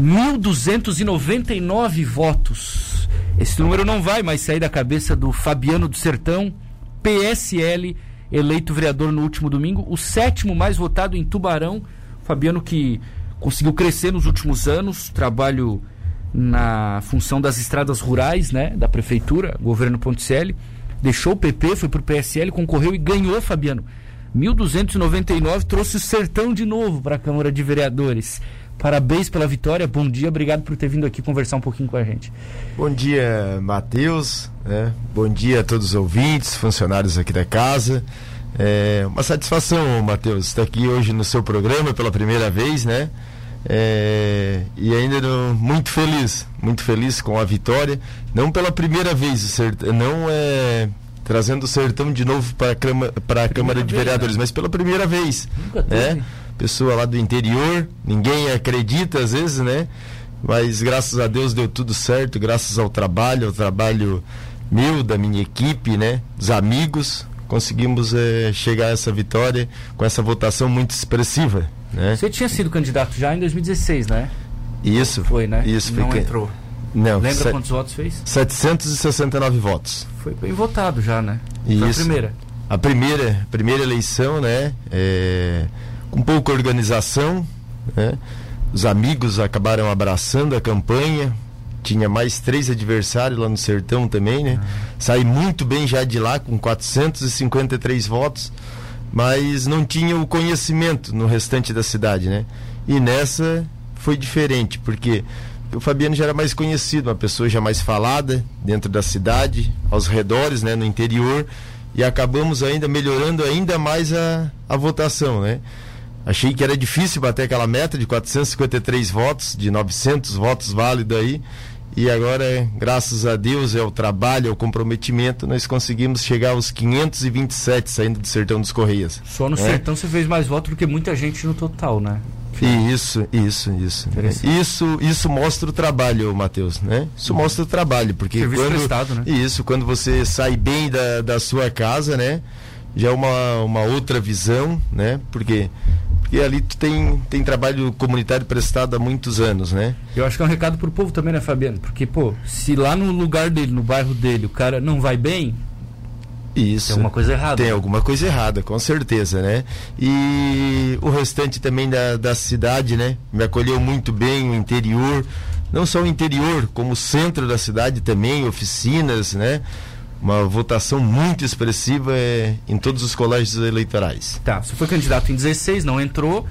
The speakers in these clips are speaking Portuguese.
1.299 votos. Esse número não vai mais sair da cabeça do Fabiano do Sertão, PSL, eleito vereador no último domingo, o sétimo mais votado em Tubarão. Fabiano que conseguiu crescer nos últimos anos, trabalho na função das estradas rurais, né, da prefeitura, governo Ponticelli, deixou o PP, foi pro PSL, concorreu e ganhou, Fabiano. 1299 trouxe o sertão de novo para a Câmara de Vereadores. Parabéns pela vitória, bom dia, obrigado por ter vindo aqui conversar um pouquinho com a gente. Bom dia, Matheus, né? bom dia a todos os ouvintes, funcionários aqui da casa. É uma satisfação, Matheus, estar aqui hoje no seu programa pela primeira vez, né? É, e ainda muito feliz, muito feliz com a vitória. Não pela primeira vez, o sertão, não é trazendo o sertão de novo para a Câmara de Vereadores, né? mas pela primeira vez. Nunca né? Pessoa lá do interior, ninguém acredita às vezes, né? Mas graças a Deus deu tudo certo, graças ao trabalho, ao trabalho meu, da minha equipe, né? Dos amigos, conseguimos é, chegar a essa vitória com essa votação muito expressiva. Né? Você tinha sido candidato já em 2016, né? Isso. Foi, né? Isso. Não entrou. Não. Lembra quantos votos fez? 769 votos. Foi bem votado já, né? Isso. Foi a primeira. A primeira, primeira eleição, né? É, com pouca organização, né? Os amigos acabaram abraçando a campanha, tinha mais três adversários lá no Sertão também, né? Ah. Saí muito bem já de lá com 453 votos, mas não tinha o conhecimento no restante da cidade, né? E nessa foi diferente, porque o Fabiano já era mais conhecido, uma pessoa já mais falada dentro da cidade, aos redores, né, no interior, e acabamos ainda melhorando ainda mais a, a votação, né? Achei que era difícil bater aquela meta de 453 votos, de 900 votos válidos aí, e agora, graças a Deus, é o trabalho, é o comprometimento, nós conseguimos chegar aos 527 saindo do Sertão dos Correias. Só no é? Sertão você fez mais votos do que muita gente no total, né? Isso, isso, isso. Isso, isso mostra o trabalho, Matheus, né? Isso uhum. mostra o trabalho, porque Serviço quando prestado, né? isso, quando você sai bem da, da sua casa, né? Já é uma, uma outra visão, né? Porque porque ali tu tem, tem trabalho comunitário prestado há muitos anos, né? Eu acho que é um recado pro povo também, né, Fabiano? Porque, pô, se lá no lugar dele, no bairro dele, o cara não vai bem, isso. Tem alguma coisa errada. Tem alguma coisa errada, com certeza, né? E o restante também da, da cidade, né? Me acolheu muito bem, o interior. Não só o interior, como o centro da cidade também, oficinas, né? Uma votação muito expressiva é, em todos os colégios eleitorais. Tá, você foi candidato em 16, não entrou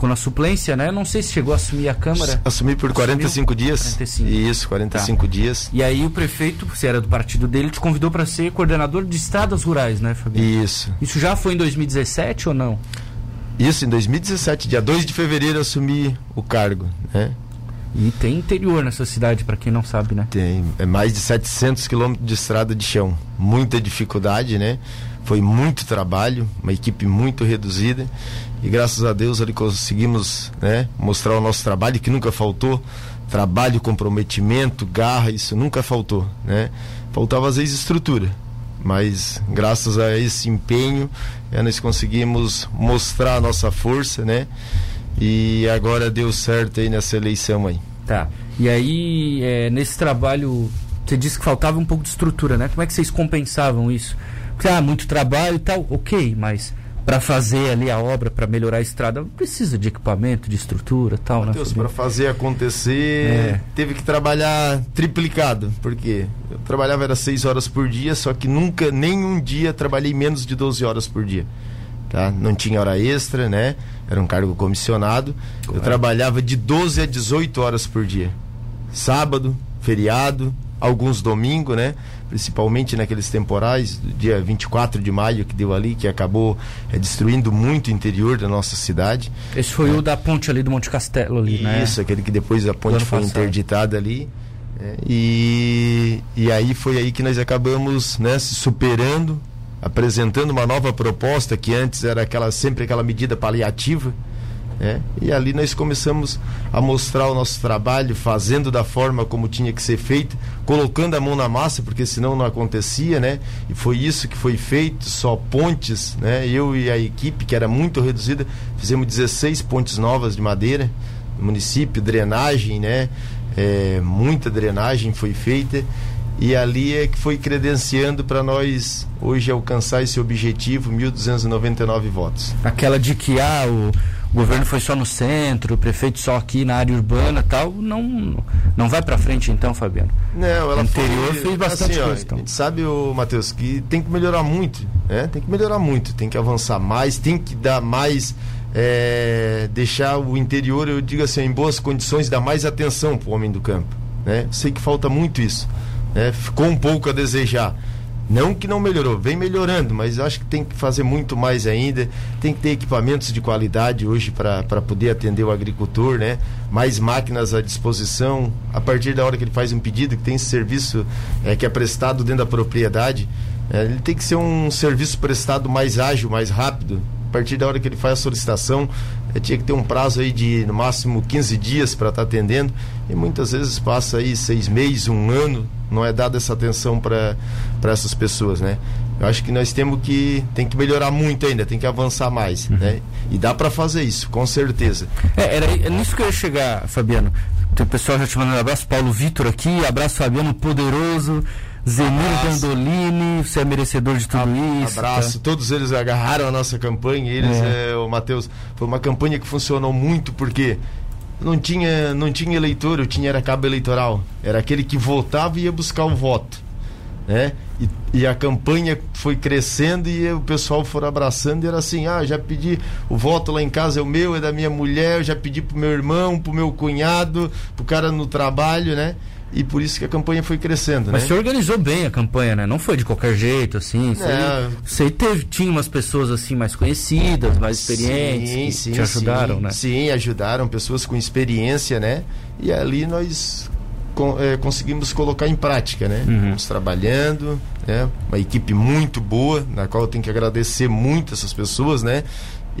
ficou na suplência, né? Não sei se chegou a assumir a Câmara. Assumi por 45 dias. 45. Isso, 45 tá. dias. E aí o prefeito, você era do partido dele, te convidou para ser coordenador de estradas rurais, né, Fabiano? Isso. Isso já foi em 2017 ou não? Isso, em 2017, dia 2 de fevereiro, assumi o cargo, né? E tem interior nessa cidade, para quem não sabe, né? Tem, é mais de 700 quilômetros de estrada de chão. Muita dificuldade, né? Foi muito trabalho, uma equipe muito reduzida e graças a Deus ali conseguimos né, mostrar o nosso trabalho que nunca faltou trabalho comprometimento garra isso nunca faltou né faltava às vezes estrutura mas graças a esse empenho é, nós conseguimos mostrar a nossa força né e agora deu certo aí nessa eleição aí tá e aí é, nesse trabalho você disse que faltava um pouco de estrutura né como é que vocês compensavam isso porque ah muito trabalho e tal ok mas para fazer ali a obra, para melhorar a estrada, precisa de equipamento, de estrutura tal, né? para fazer acontecer, é. teve que trabalhar triplicado, porque eu trabalhava era seis horas por dia, só que nunca, nenhum dia trabalhei menos de 12 horas por dia. Tá? Não tinha hora extra, né? Era um cargo comissionado. Eu trabalhava de 12 a 18 horas por dia. Sábado, feriado, alguns domingos, né? Principalmente naqueles temporais, dia 24 de maio que deu ali, que acabou é, destruindo muito o interior da nossa cidade. Esse foi é. o da ponte ali do Monte Castelo ali, Isso, né? Isso, aquele que depois a ponte foi passado. interditada ali. É, e, e aí foi aí que nós acabamos né, se superando, apresentando uma nova proposta que antes era aquela sempre aquela medida paliativa é, e ali nós começamos a mostrar o nosso trabalho, fazendo da forma como tinha que ser feito, colocando a mão na massa, porque senão não acontecia, né? E foi isso que foi feito, só pontes, né? Eu e a equipe, que era muito reduzida, fizemos 16 pontes novas de madeira, no município, drenagem, né? É, muita drenagem foi feita e ali é que foi credenciando para nós hoje alcançar esse objetivo, 1.299 votos. Aquela de que ah, o governo foi só no centro, o prefeito só aqui na área urbana tal, não, não vai para frente então, Fabiano? Não, ela o interior foi, fez bastante assim, coisa. Então. A gente sabe, o Matheus, que tem que melhorar muito, né? Tem que melhorar muito, tem que avançar mais, tem que dar mais é, deixar o interior, eu digo assim, em boas condições, dar mais atenção para o homem do campo. Né? Sei que falta muito isso é, ficou um pouco a desejar. Não que não melhorou, vem melhorando, mas acho que tem que fazer muito mais ainda. Tem que ter equipamentos de qualidade hoje para poder atender o agricultor, né? Mais máquinas à disposição. A partir da hora que ele faz um pedido, que tem esse serviço é, que é prestado dentro da propriedade, é, ele tem que ser um serviço prestado mais ágil, mais rápido. A partir da hora que ele faz a solicitação, é, tinha que ter um prazo aí de no máximo 15 dias para estar tá atendendo. E muitas vezes passa aí seis meses, um ano não é dada essa atenção para essas pessoas, né? Eu acho que nós temos que tem que melhorar muito ainda, tem que avançar mais, uhum. né? E dá para fazer isso, com certeza. É, era é nisso que eu ia chegar, Fabiano. Tem o pessoal já te mandando um abraço, Paulo Vitor aqui, abraço Fabiano Poderoso. Zenir Gandolini, você é merecedor de tudo isso. Abraço, tá? todos eles agarraram a nossa campanha, eles, é. É, o Matheus, foi uma campanha que funcionou muito porque não tinha, não tinha eleitor, eu tinha era cabo eleitoral. Era aquele que votava e ia buscar o voto. Né? E, e, a campanha foi crescendo e o pessoal foi abraçando e era assim, ah, já pedi o voto lá em casa é o meu, é da minha mulher, eu já pedi pro meu irmão, pro meu cunhado, pro cara no trabalho, né? E por isso que a campanha foi crescendo, Mas né? você organizou bem a campanha, né? Não foi de qualquer jeito, assim. Você, é. você teve, tinha umas pessoas assim mais conhecidas, mais experientes, sim, que sim, te ajudaram, sim, né? Sim, ajudaram pessoas com experiência, né? E ali nós com, é, conseguimos colocar em prática, né? Uhum. Estamos trabalhando, né? Uma equipe muito boa, na qual eu tenho que agradecer muito essas pessoas, né?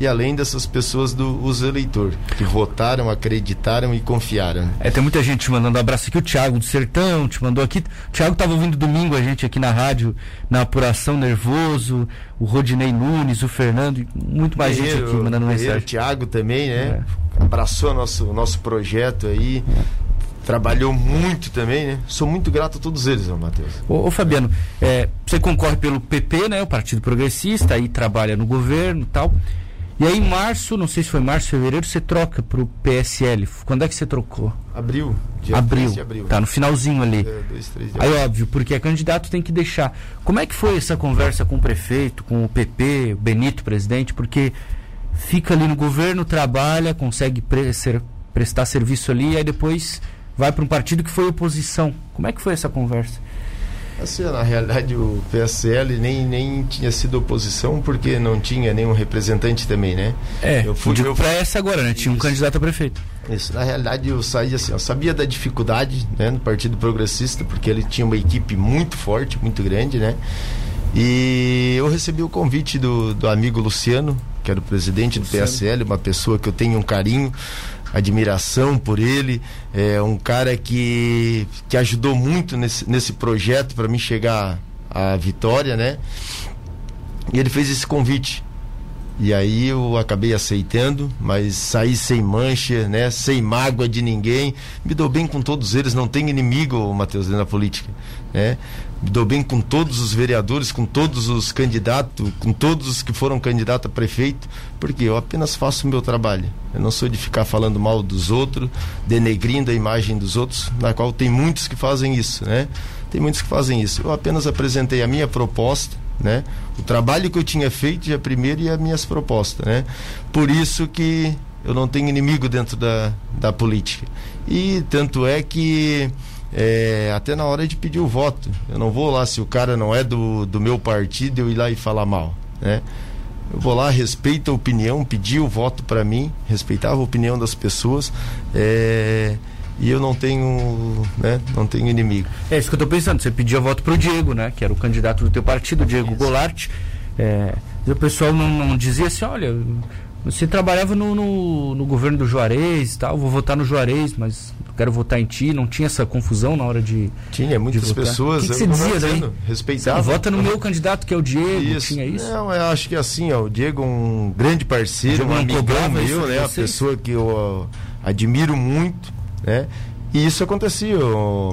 E além dessas pessoas do os eleitor que votaram, acreditaram e confiaram. É, tem muita gente te mandando um abraço aqui, o Thiago do Sertão te mandou aqui. O Thiago estava ouvindo domingo a gente aqui na rádio, na apuração nervoso, o Rodinei Nunes, o Fernando, muito mais gente aqui mandando mensagem. O Thiago também, né? É. Abraçou nosso nosso projeto aí. trabalhou muito também, né? Sou muito grato a todos eles, Matheus. Ô, ô Fabiano, é, você concorre pelo PP, né? O Partido Progressista, aí trabalha no governo e tal. E aí, em março, não sei se foi março, fevereiro, você troca para o PSL. Quando é que você trocou? Abril. Abril. De abril. Tá no finalzinho ali. É, dois, três aí, óbvio, porque é candidato tem que deixar. Como é que foi essa conversa com o prefeito, com o PP, o Benito, presidente? Porque fica ali no governo, trabalha, consegue pre ser, prestar serviço ali, e aí depois vai para um partido que foi oposição. Como é que foi essa conversa? Assim, na realidade, o PSL nem, nem tinha sido oposição porque não tinha nenhum representante também, né? É, eu fui eu... para essa agora, né? Tinha um candidato a prefeito. Isso, na realidade eu saí assim, eu sabia da dificuldade né, no Partido Progressista, porque ele tinha uma equipe muito forte, muito grande, né? E eu recebi o convite do, do amigo Luciano, que era o presidente do Luciano. PSL, uma pessoa que eu tenho um carinho admiração por ele. É um cara que, que ajudou muito nesse, nesse projeto para mim chegar à vitória, né? E ele fez esse convite. E aí eu acabei aceitando, mas saí sem mancha, né? Sem mágoa de ninguém. Me dou bem com todos eles, não tenho inimigo, Matheus, da política, né? Dou bem com todos os vereadores, com todos os candidatos, com todos os que foram candidatos a prefeito, porque eu apenas faço o meu trabalho. Eu não sou de ficar falando mal dos outros, denegrindo a imagem dos outros, na qual tem muitos que fazem isso, né? Tem muitos que fazem isso. Eu apenas apresentei a minha proposta, né? O trabalho que eu tinha feito já primeiro e as minhas propostas, né? Por isso que eu não tenho inimigo dentro da, da política. E tanto é que é, até na hora de pedir o voto, eu não vou lá se o cara não é do, do meu partido eu ir lá e falar mal, né? Eu vou lá, respeito a opinião, pedir o voto para mim, respeitava a opinião das pessoas. É, e eu não tenho, né, não tenho inimigo. É isso que eu estou pensando. Você pedia voto para o Diego, né, que era o candidato do teu partido, Diego isso. Goulart. É, e o pessoal não, não, dizia assim, olha, você trabalhava no, no, no, governo do Juarez, tal, vou votar no Juarez, mas quero votar em ti. Não tinha essa confusão na hora de tinha muitas de pessoas. O que, que você dizia daí? Respeitava. vota no meu candidato que é o Diego. Isso. Tinha isso? Não, eu acho que assim, ó, o Diego é um grande parceiro, um amigo meu, né, a pessoa que eu admiro muito, né? E isso acontecia,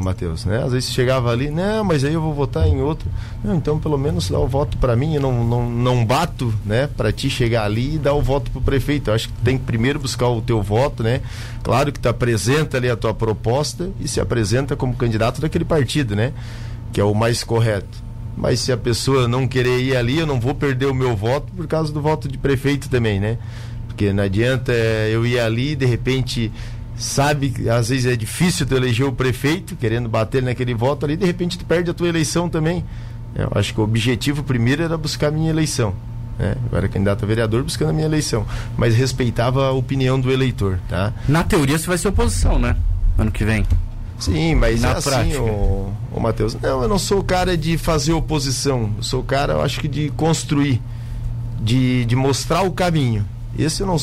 Matheus, né? Às vezes chegava ali, não, mas aí eu vou votar em outro. Não, então pelo menos dá o voto para mim, eu não, não, não bato, né? Para ti chegar ali e dar o voto pro prefeito. Eu acho que tem que primeiro buscar o teu voto, né? Claro que tu apresenta ali a tua proposta e se apresenta como candidato daquele partido, né? Que é o mais correto. Mas se a pessoa não querer ir ali, eu não vou perder o meu voto por causa do voto de prefeito também, né? Porque não adianta eh, eu ir ali e de repente sabe que às vezes é difícil tu eleger o prefeito, querendo bater naquele voto ali, de repente tu perde a tua eleição também. Eu acho que o objetivo primeiro era buscar a minha eleição. Né? Eu era candidato a vereador buscando a minha eleição, mas respeitava a opinião do eleitor, tá? Na teoria você vai ser oposição, né? Ano que vem. Sim, mas Na é assim, prática. o, o Matheus. Não, eu não sou o cara de fazer oposição. Eu sou o cara, eu acho que de construir, de, de mostrar o caminho. Esse não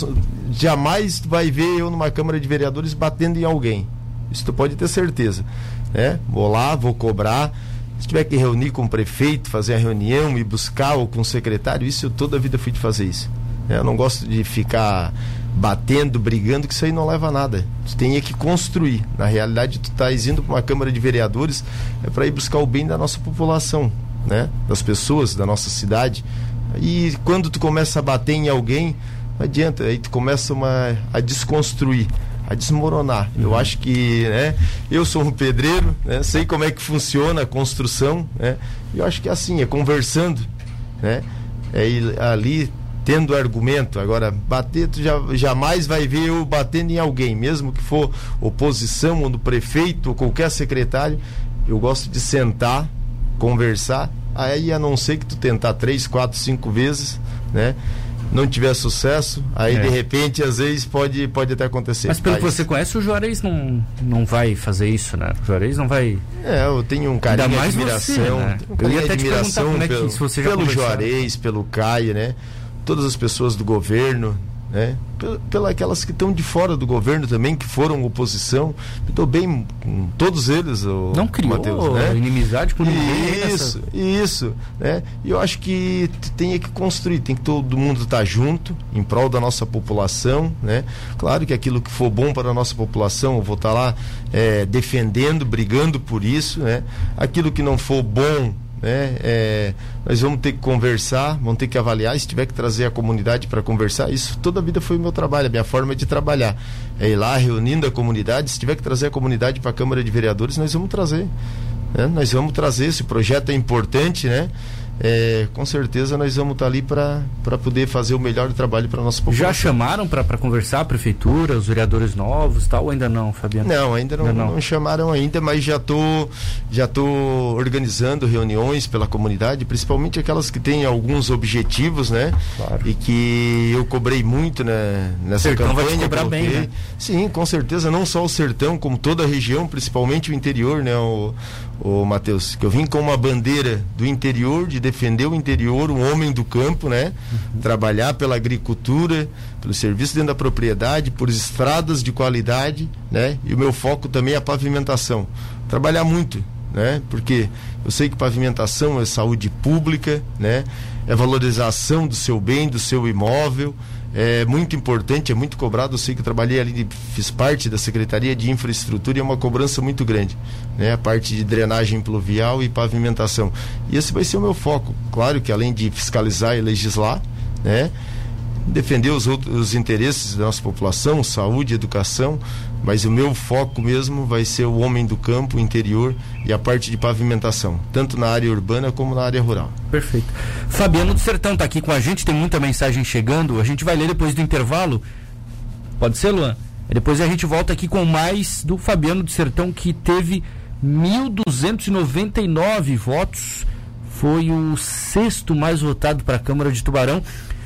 jamais vai ver eu numa Câmara de Vereadores batendo em alguém. Isso tu pode ter certeza. Né? Vou lá, vou cobrar. Se tiver que reunir com o prefeito, fazer a reunião e buscar ou com o secretário, isso eu toda a vida fui de fazer isso. Né? Eu não gosto de ficar batendo, brigando, que isso aí não leva a nada. Tu tem que construir. Na realidade, tu estás indo para uma Câmara de Vereadores é para ir buscar o bem da nossa população, né? das pessoas, da nossa cidade. E quando tu começa a bater em alguém, não adianta, aí tu começa uma, a desconstruir, a desmoronar. Uhum. Eu acho que, né, eu sou um pedreiro, né, sei como é que funciona a construção, né, e eu acho que é assim, é conversando, né, é ali tendo argumento. Agora, bater, tu já, jamais vai ver eu batendo em alguém, mesmo que for oposição ou do prefeito ou qualquer secretário. Eu gosto de sentar, conversar, aí a não ser que tu tentar três, quatro, cinco vezes, né? Não tiver sucesso, aí é. de repente, às vezes, pode, pode até acontecer. Mas pelo que você conhece, o Juarez não, não vai fazer isso, né? O Juarez não vai. É, eu tenho um carinho de admiração. Você, né? um carinho de admiração é pelo, que, pelo Juarez, pelo Caio, né? Todas as pessoas do governo, né? Pela aquelas que estão de fora do governo também, que foram oposição. Estou bem com todos eles. O Não criou Mateus, né? inimizade com ninguém. Isso, nessa... isso. Né? E eu acho que tem que construir, tem que todo mundo estar tá junto em prol da nossa população. Né? Claro que aquilo que for bom para a nossa população, eu vou estar tá lá é, defendendo, brigando por isso. Né? Aquilo que não for bom né? É, nós vamos ter que conversar, vamos ter que avaliar, se tiver que trazer a comunidade para conversar, isso toda a vida foi o meu trabalho, a minha forma de trabalhar. É ir lá reunindo a comunidade, se tiver que trazer a comunidade para a Câmara de Vereadores, nós vamos trazer. Né? Nós vamos trazer, esse projeto é importante, né? É, com certeza nós vamos estar tá ali para poder fazer o melhor trabalho para nossa população. Já chamaram para conversar a prefeitura, os vereadores novos tal, ou ainda não, Fabiano? Não, ainda não, ainda não. não chamaram ainda, mas já tô, já tô organizando reuniões pela comunidade, principalmente aquelas que têm alguns objetivos, né? Claro. E que eu cobrei muito né, nessa sertão campanha. Vai cobrar bem, né? Sim, com certeza, não só o sertão, como toda a região, principalmente o interior, né? O, o Matheus, que eu vim com uma bandeira do interior, de defender o interior, um homem do campo, né? Uhum. Trabalhar pela agricultura, pelo serviço dentro da propriedade, por estradas de qualidade, né? E o meu foco também é a pavimentação. Trabalhar muito, né? Porque eu sei que pavimentação é saúde pública, né? É valorização do seu bem, do seu imóvel, é muito importante, é muito cobrado. Eu sei que eu trabalhei ali, fiz parte da Secretaria de Infraestrutura e é uma cobrança muito grande, né? A parte de drenagem pluvial e pavimentação. E esse vai ser o meu foco. Claro que além de fiscalizar e legislar, né? defender os, outros, os interesses da nossa população, saúde, educação, mas o meu foco mesmo vai ser o homem do campo, interior e a parte de pavimentação, tanto na área urbana como na área rural. Perfeito. Fabiano do Sertão está aqui com a gente, tem muita mensagem chegando, a gente vai ler depois do intervalo. Pode ser, Luan? Depois a gente volta aqui com mais do Fabiano do Sertão, que teve 1.299 votos, foi o sexto mais votado para a Câmara de Tubarão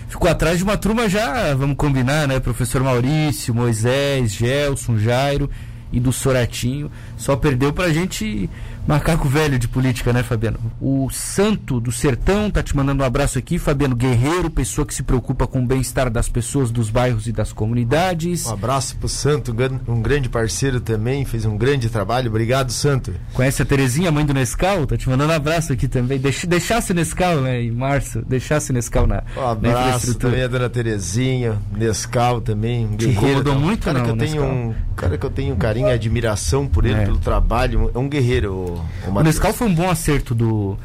ficou atrás de uma turma já, vamos combinar, né? Professor Maurício, Moisés, Gelson, Jairo e do Soratinho. Só perdeu pra gente macaco velho de política, né, Fabiano? O Santo do Sertão tá te mandando um abraço aqui, Fabiano Guerreiro, pessoa que se preocupa com o bem-estar das pessoas dos bairros e das comunidades. Um abraço pro Santo, um grande parceiro também, fez um grande trabalho. Obrigado, Santo. Conhece a Terezinha, mãe do Nescau? Tá te mandando um abraço aqui também. Deix, deixasse o Nescau, né, em março, deixasse o Nescau na, um abraço também a dona Terezinha, Nescau também, um Te incomodou muito, cara não, que eu tenho um cara que eu tenho carinho e admiração por ele, é. pelo trabalho, é um guerreiro. O, o, o Nescau foi um bom acerto do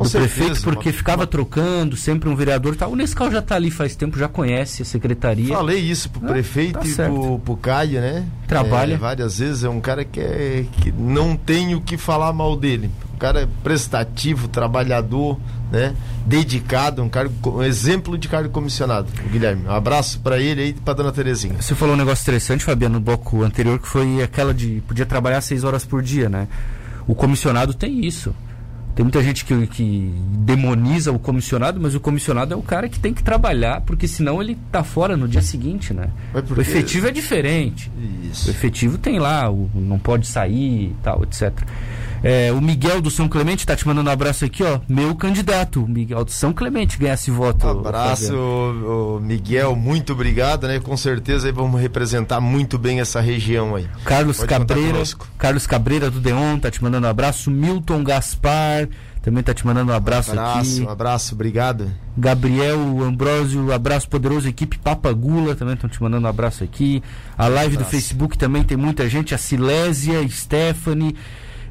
do certeza, prefeito, porque uma, ficava uma... trocando, sempre um vereador tal. O Nescau já está ali faz tempo, já conhece a secretaria. Falei isso pro ah, prefeito tá e pro, pro Caio, né? Trabalha. É, várias vezes, é um cara que, é, que não tem o que falar mal dele. Cara prestativo, trabalhador, né? Dedicado, um, cara, um exemplo de cargo comissionado, Guilherme. Um abraço para ele e para dona Terezinha. Você falou um negócio interessante, Fabiano, no bloco anterior, que foi aquela de podia trabalhar seis horas por dia, né? O comissionado tem isso. Tem muita gente que, que demoniza o comissionado, mas o comissionado é o cara que tem que trabalhar, porque senão ele tá fora no dia seguinte, né? Porque... O efetivo é diferente. Isso. O efetivo tem lá, o, não pode sair e tal, etc. É, o Miguel do São Clemente está te mandando um abraço aqui, ó. Meu candidato, Miguel do São Clemente, ganha esse voto. Abraço, o, o Miguel, muito obrigado, né? Com certeza aí vamos representar muito bem essa região aí. Carlos Pode Cabreira, Carlos Cabreira do Deon tá te mandando um abraço. Milton Gaspar também tá te mandando um abraço, um abraço aqui. Um abraço, obrigado. Gabriel Ambrosio, abraço poderoso, equipe Papagula, também estão te mandando um abraço aqui. A live um do Facebook também tem muita gente, a Silésia, Stephanie,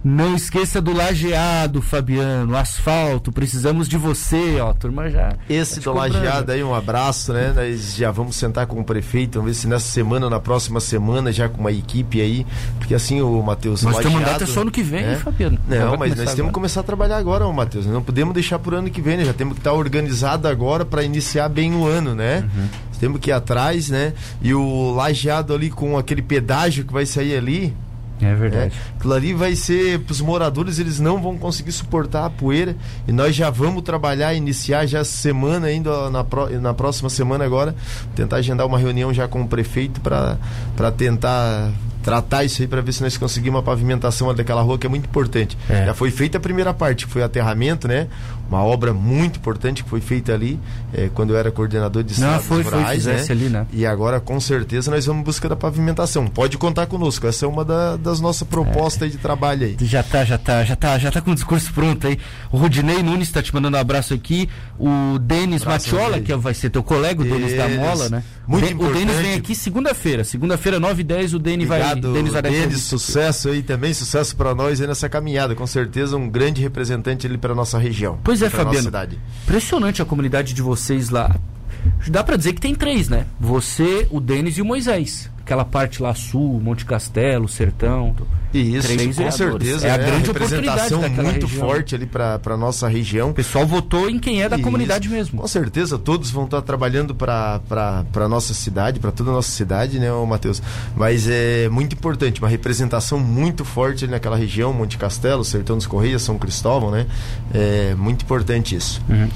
não esqueça do lajeado, Fabiano, asfalto, precisamos de você, ó, turma já. Esse tá do lajeado aí, um abraço, né? Nós já vamos sentar com o prefeito, vamos ver se nessa semana, na próxima semana, já com uma equipe aí, porque assim, o Matheus, Nós temos data só ano que vem, né? Fabiano? Não, mas nós agora. temos que começar a trabalhar agora, ó, Matheus, não podemos deixar por ano que vem, né? Já temos que estar organizado agora para iniciar bem o ano, né? Uhum. Temos que ir atrás, né? E o lajeado ali com aquele pedágio que vai sair ali, é verdade. É, aquilo ali vai ser para os moradores, eles não vão conseguir suportar a poeira e nós já vamos trabalhar, iniciar já semana ainda na, na próxima semana agora, tentar agendar uma reunião já com o prefeito para tentar tratar isso aí para ver se nós conseguimos uma pavimentação daquela rua que é muito importante. É. Já foi feita a primeira parte, que foi o aterramento, né? Uma obra muito importante que foi feita ali é, quando eu era coordenador de estradas foi, rurais, foi, né? Ali, né? E agora com certeza nós vamos em busca da pavimentação. Pode contar conosco, essa é uma da, das nossas propostas é. de trabalho aí. Já tá, já tá, já tá, já tá com o discurso pronto aí. O Rodinei Nunes está te mandando um abraço aqui. O Denis Matiola, que vai ser teu colega, o Denis da Mola, né? Muito o, importante. o Denis vem aqui segunda-feira. Segunda-feira, 9 e 10, o Denis vai Obrigado, Denis, Denis sucesso aí também, sucesso para nós aí nessa caminhada. Com certeza um grande representante ali para nossa região. Pois é, Fabiano. Impressionante a comunidade de vocês lá. Dá para dizer que tem três, né? Você, o Denis e o Moisés aquela parte lá sul, Monte Castelo, Sertão. Isso, três com certeza. É a né? grande a representação muito região. forte ali para nossa região. O pessoal votou em quem é da Isso, comunidade mesmo. Com certeza, todos vão estar trabalhando para a nossa cidade, para toda a nossa cidade, né, Matheus? Mas é muito importante, uma representação muito forte ali naquela região, Monte Castelo, Sertão dos Correias, São Cristóvão, né? É muito importante isso. Uhum.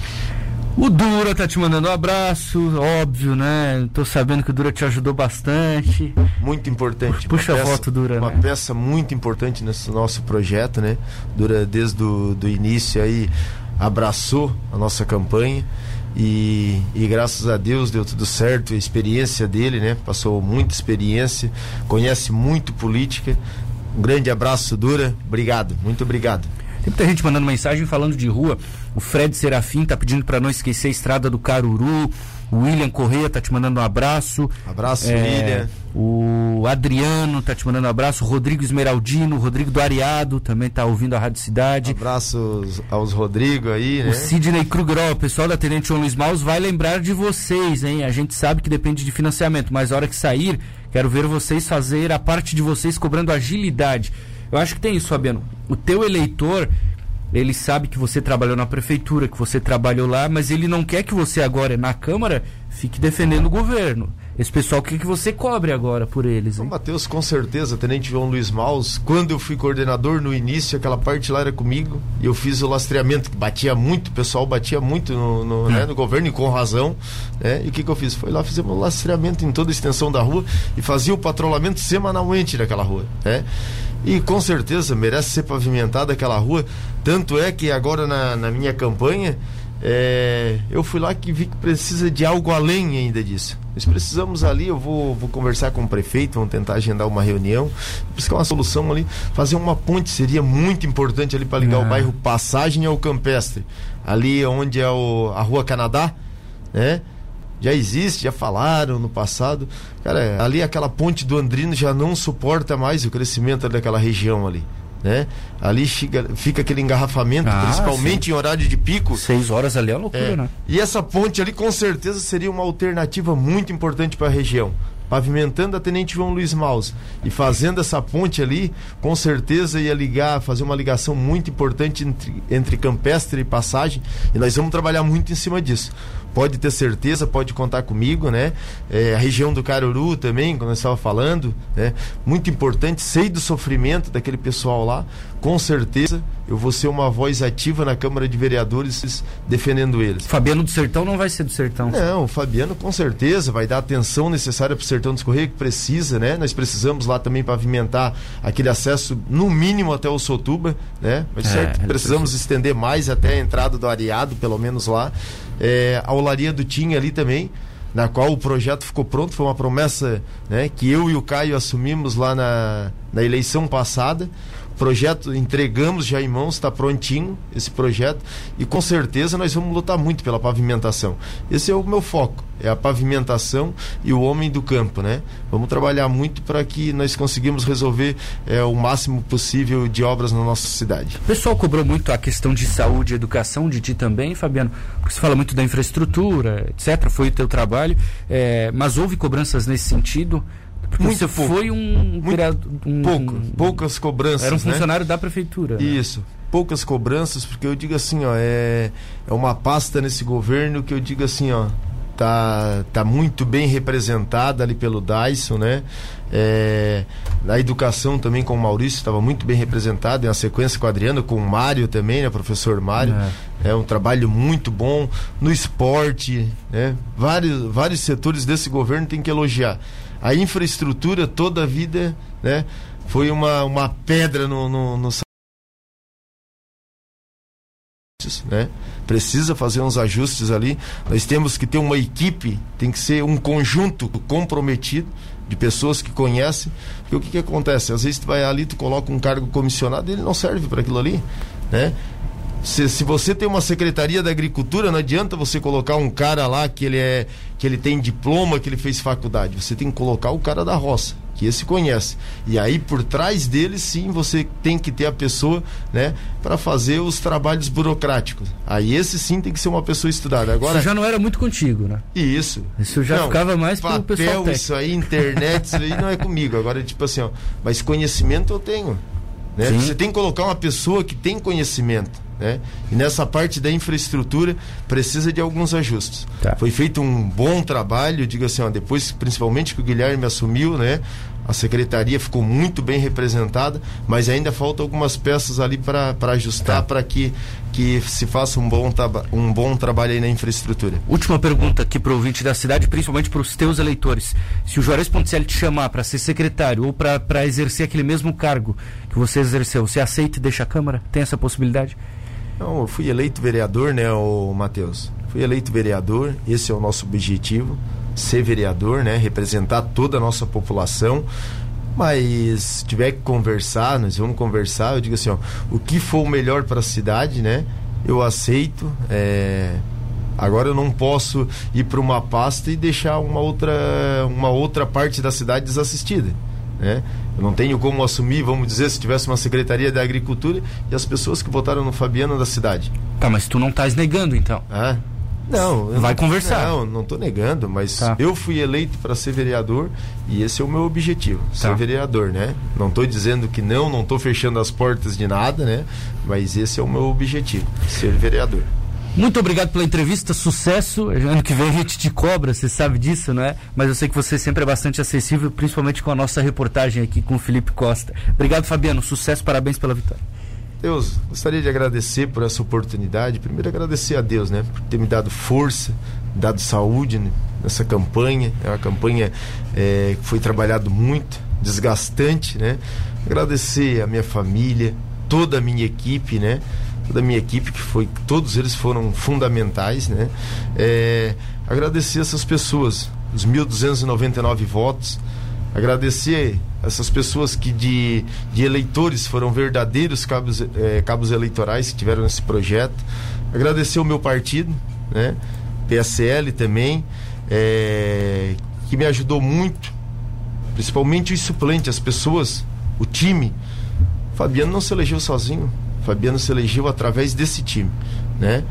O Dura tá te mandando um abraço, óbvio, né? Tô sabendo que o Dura te ajudou bastante. Muito importante. Puxa a foto, Dura. Uma né? peça muito importante nesse nosso projeto, né? Dura desde o do início aí abraçou a nossa campanha e, e, graças a Deus deu tudo certo. A experiência dele, né? Passou muita experiência, conhece muito política. Um grande abraço, Dura. Obrigado, muito obrigado. Tem muita gente mandando mensagem falando de rua. O Fred Serafim tá pedindo para não esquecer a estrada do Caruru. O William Correia tá te mandando um abraço. Abraço, é, William. O Adriano tá te mandando um abraço. O Rodrigo Esmeraldino, o Rodrigo do Ariado também tá ouvindo a Rádio Cidade. Abraços aos Rodrigo aí, né? O Sidney Kruger, o pessoal da Tenente João Luiz Maus vai lembrar de vocês, hein? A gente sabe que depende de financiamento, mas a hora que sair, quero ver vocês fazer a parte de vocês cobrando agilidade. Eu acho que tem isso, Fabiano. O teu eleitor, ele sabe que você trabalhou na prefeitura, que você trabalhou lá, mas ele não quer que você agora na Câmara fique defendendo o governo. esse pessoal, o que, que você cobre agora por eles? Hein? Matheus, com certeza, Tenente João Luiz Maus, quando eu fui coordenador no início, aquela parte lá era comigo, e eu fiz o lastreamento, que batia muito, o pessoal batia muito no, no, né, no governo, e com razão. Né? E o que, que eu fiz? Foi lá, fizemos o lastreamento em toda a extensão da rua e fazia o patrulhamento semanalmente naquela rua. Né? E com certeza merece ser pavimentada aquela rua. Tanto é que agora na, na minha campanha é, eu fui lá que vi que precisa de algo além ainda disso. Nós precisamos ali, eu vou, vou conversar com o prefeito, vamos tentar agendar uma reunião, buscar uma solução ali, fazer uma ponte seria muito importante ali para ligar o é. bairro Passagem ao Campestre, ali onde é o, a Rua Canadá, né? Já existe, já falaram no passado. Cara, ali aquela ponte do Andrino já não suporta mais o crescimento daquela região ali né? Ali fica, fica aquele engarrafamento, ah, principalmente sim. em horário de pico. Seis horas ali é loucura, é. né? E essa ponte ali com certeza seria uma alternativa muito importante para a região pavimentando a Tenente João Luiz Maus e fazendo essa ponte ali, com certeza ia ligar, fazer uma ligação muito importante entre, entre campestre e passagem, e nós vamos trabalhar muito em cima disso. Pode ter certeza, pode contar comigo, né? É, a região do Caruru também, quando eu estava falando, né? Muito importante, sei do sofrimento daquele pessoal lá, com certeza eu vou ser uma voz ativa na Câmara de Vereadores defendendo eles. Fabiano do Sertão não vai ser do Sertão. Não, o Fabiano com certeza vai dar a atenção necessária para o Sertão discorrer, que precisa, né? Nós precisamos lá também pavimentar aquele acesso no mínimo até o Sotuba, né? Mas é, certo, precisamos precisa. estender mais até a entrada do Areado, pelo menos lá. É, a Olaria do Tim ali também, na qual o projeto ficou pronto, foi uma promessa né, que eu e o Caio assumimos lá na, na eleição passada projeto entregamos já em mãos, está prontinho esse projeto e com certeza nós vamos lutar muito pela pavimentação. Esse é o meu foco, é a pavimentação e o homem do campo, né? Vamos trabalhar muito para que nós conseguimos resolver é, o máximo possível de obras na nossa cidade. O pessoal cobrou muito a questão de saúde e educação de ti também, Fabiano, porque você fala muito da infraestrutura, etc. Foi o teu trabalho, é, mas houve cobranças nesse sentido? Muito você pouco. foi um, Muito um pouco, poucas cobranças. Era um né? funcionário da prefeitura. Né? Isso. Né? Poucas cobranças, porque eu digo assim, ó, é, é uma pasta nesse governo que eu digo assim, ó, tá, tá muito bem representada ali pelo Dyson, né? É, a educação também com o Maurício estava muito bem representado, em a sequência com o Adriano, com o Mário também, né? Professor Mário. É. é um trabalho muito bom. No esporte, né? Vários, vários setores desse governo tem que elogiar a infraestrutura toda a vida, né? Foi uma, uma pedra no, no, no né? Precisa fazer uns ajustes ali. Nós temos que ter uma equipe, tem que ser um conjunto comprometido de pessoas que conhecem. Porque o que, que acontece? Às vezes tu vai ali, tu coloca um cargo comissionado, ele não serve para aquilo ali, né? Se, se você tem uma secretaria da agricultura, não adianta você colocar um cara lá que ele é que ele tem diploma, que ele fez faculdade. Você tem que colocar o cara da roça, que esse conhece. E aí por trás dele sim você tem que ter a pessoa, né, para fazer os trabalhos burocráticos. Aí esse sim tem que ser uma pessoa estudada. Agora isso já não era muito contigo, né? Isso. Isso já não, ficava mais papel, pelo pessoal técnico. isso aí, internet, isso aí não é comigo. Agora tipo assim, ó, mas conhecimento eu tenho. Né? Você tem que colocar uma pessoa que tem conhecimento. Né? E nessa parte da infraestrutura precisa de alguns ajustes. Tá. Foi feito um bom trabalho, digo assim, ó, depois principalmente que o Guilherme assumiu, né? A secretaria ficou muito bem representada, mas ainda faltam algumas peças ali para ajustar tá. para que, que se faça um bom, um bom trabalho aí na infraestrutura. Última pergunta aqui para o ouvinte da cidade, principalmente para os teus eleitores. Se o Juarez Ponticelli te chamar para ser secretário ou para exercer aquele mesmo cargo que você exerceu, você aceita e deixa a Câmara? Tem essa possibilidade? Eu fui eleito vereador, né, o Matheus? Fui eleito vereador, esse é o nosso objetivo, ser vereador, né, representar toda a nossa população. Mas se tiver que conversar, nós vamos conversar. Eu digo assim, ó, o que for o melhor para a cidade, né? Eu aceito. É... Agora eu não posso ir para uma pasta e deixar uma outra, uma outra parte da cidade desassistida. Né? Eu não tenho como assumir, vamos dizer, se tivesse uma Secretaria da Agricultura e as pessoas que votaram no Fabiano da cidade. Tá, mas tu não estás negando então? Ah, não. Vai não, conversar. Não, não estou negando, mas tá. eu fui eleito para ser vereador e esse é o meu objetivo, tá. ser vereador, né? Não estou dizendo que não, não estou fechando as portas de nada, né? Mas esse é o meu objetivo, ser vereador. Muito obrigado pela entrevista, sucesso. Ano que vem a gente te cobra, você sabe disso, não é? Mas eu sei que você sempre é bastante acessível, principalmente com a nossa reportagem aqui com o Felipe Costa. Obrigado, Fabiano. Sucesso, parabéns pela vitória. Deus, gostaria de agradecer por essa oportunidade. Primeiro agradecer a Deus, né, por ter me dado força, dado saúde né, nessa campanha. É uma campanha é, que foi trabalhado muito, desgastante, né? Agradecer a minha família, toda a minha equipe, né? Toda a minha equipe que foi, todos eles foram fundamentais, né? É, agradecer essas pessoas, os 1.299 votos. Agradecer essas pessoas que de, de eleitores foram verdadeiros cabos, é, cabos eleitorais que tiveram nesse projeto. Agradecer o meu partido, né? PSL também, é, que me ajudou muito, principalmente os suplentes, as pessoas, o time. Fabiano não se elegeu sozinho, Fabiano se elegeu através desse time, né?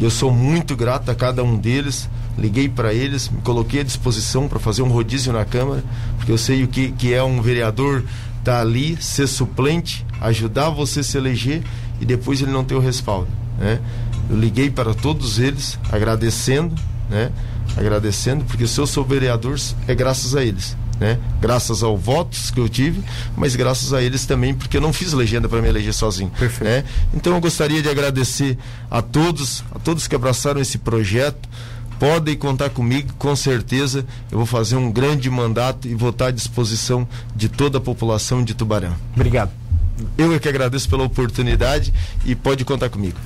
Eu sou muito grato a cada um deles. Liguei para eles, me coloquei à disposição para fazer um rodízio na Câmara, porque eu sei o que, que é um vereador estar tá ali, ser suplente, ajudar você a se eleger e depois ele não ter o respaldo. Né? Eu liguei para todos eles, agradecendo, né? Agradecendo, porque se eu sou vereador, é graças a eles. Né? Graças aos votos que eu tive, mas graças a eles também, porque eu não fiz legenda para me eleger sozinho. Perfeito. Né? Então eu gostaria de agradecer a todos, a todos que abraçaram esse projeto. Podem contar comigo, com certeza eu vou fazer um grande mandato e vou estar à disposição de toda a população de Tubarão. Obrigado. Eu é que agradeço pela oportunidade e pode contar comigo.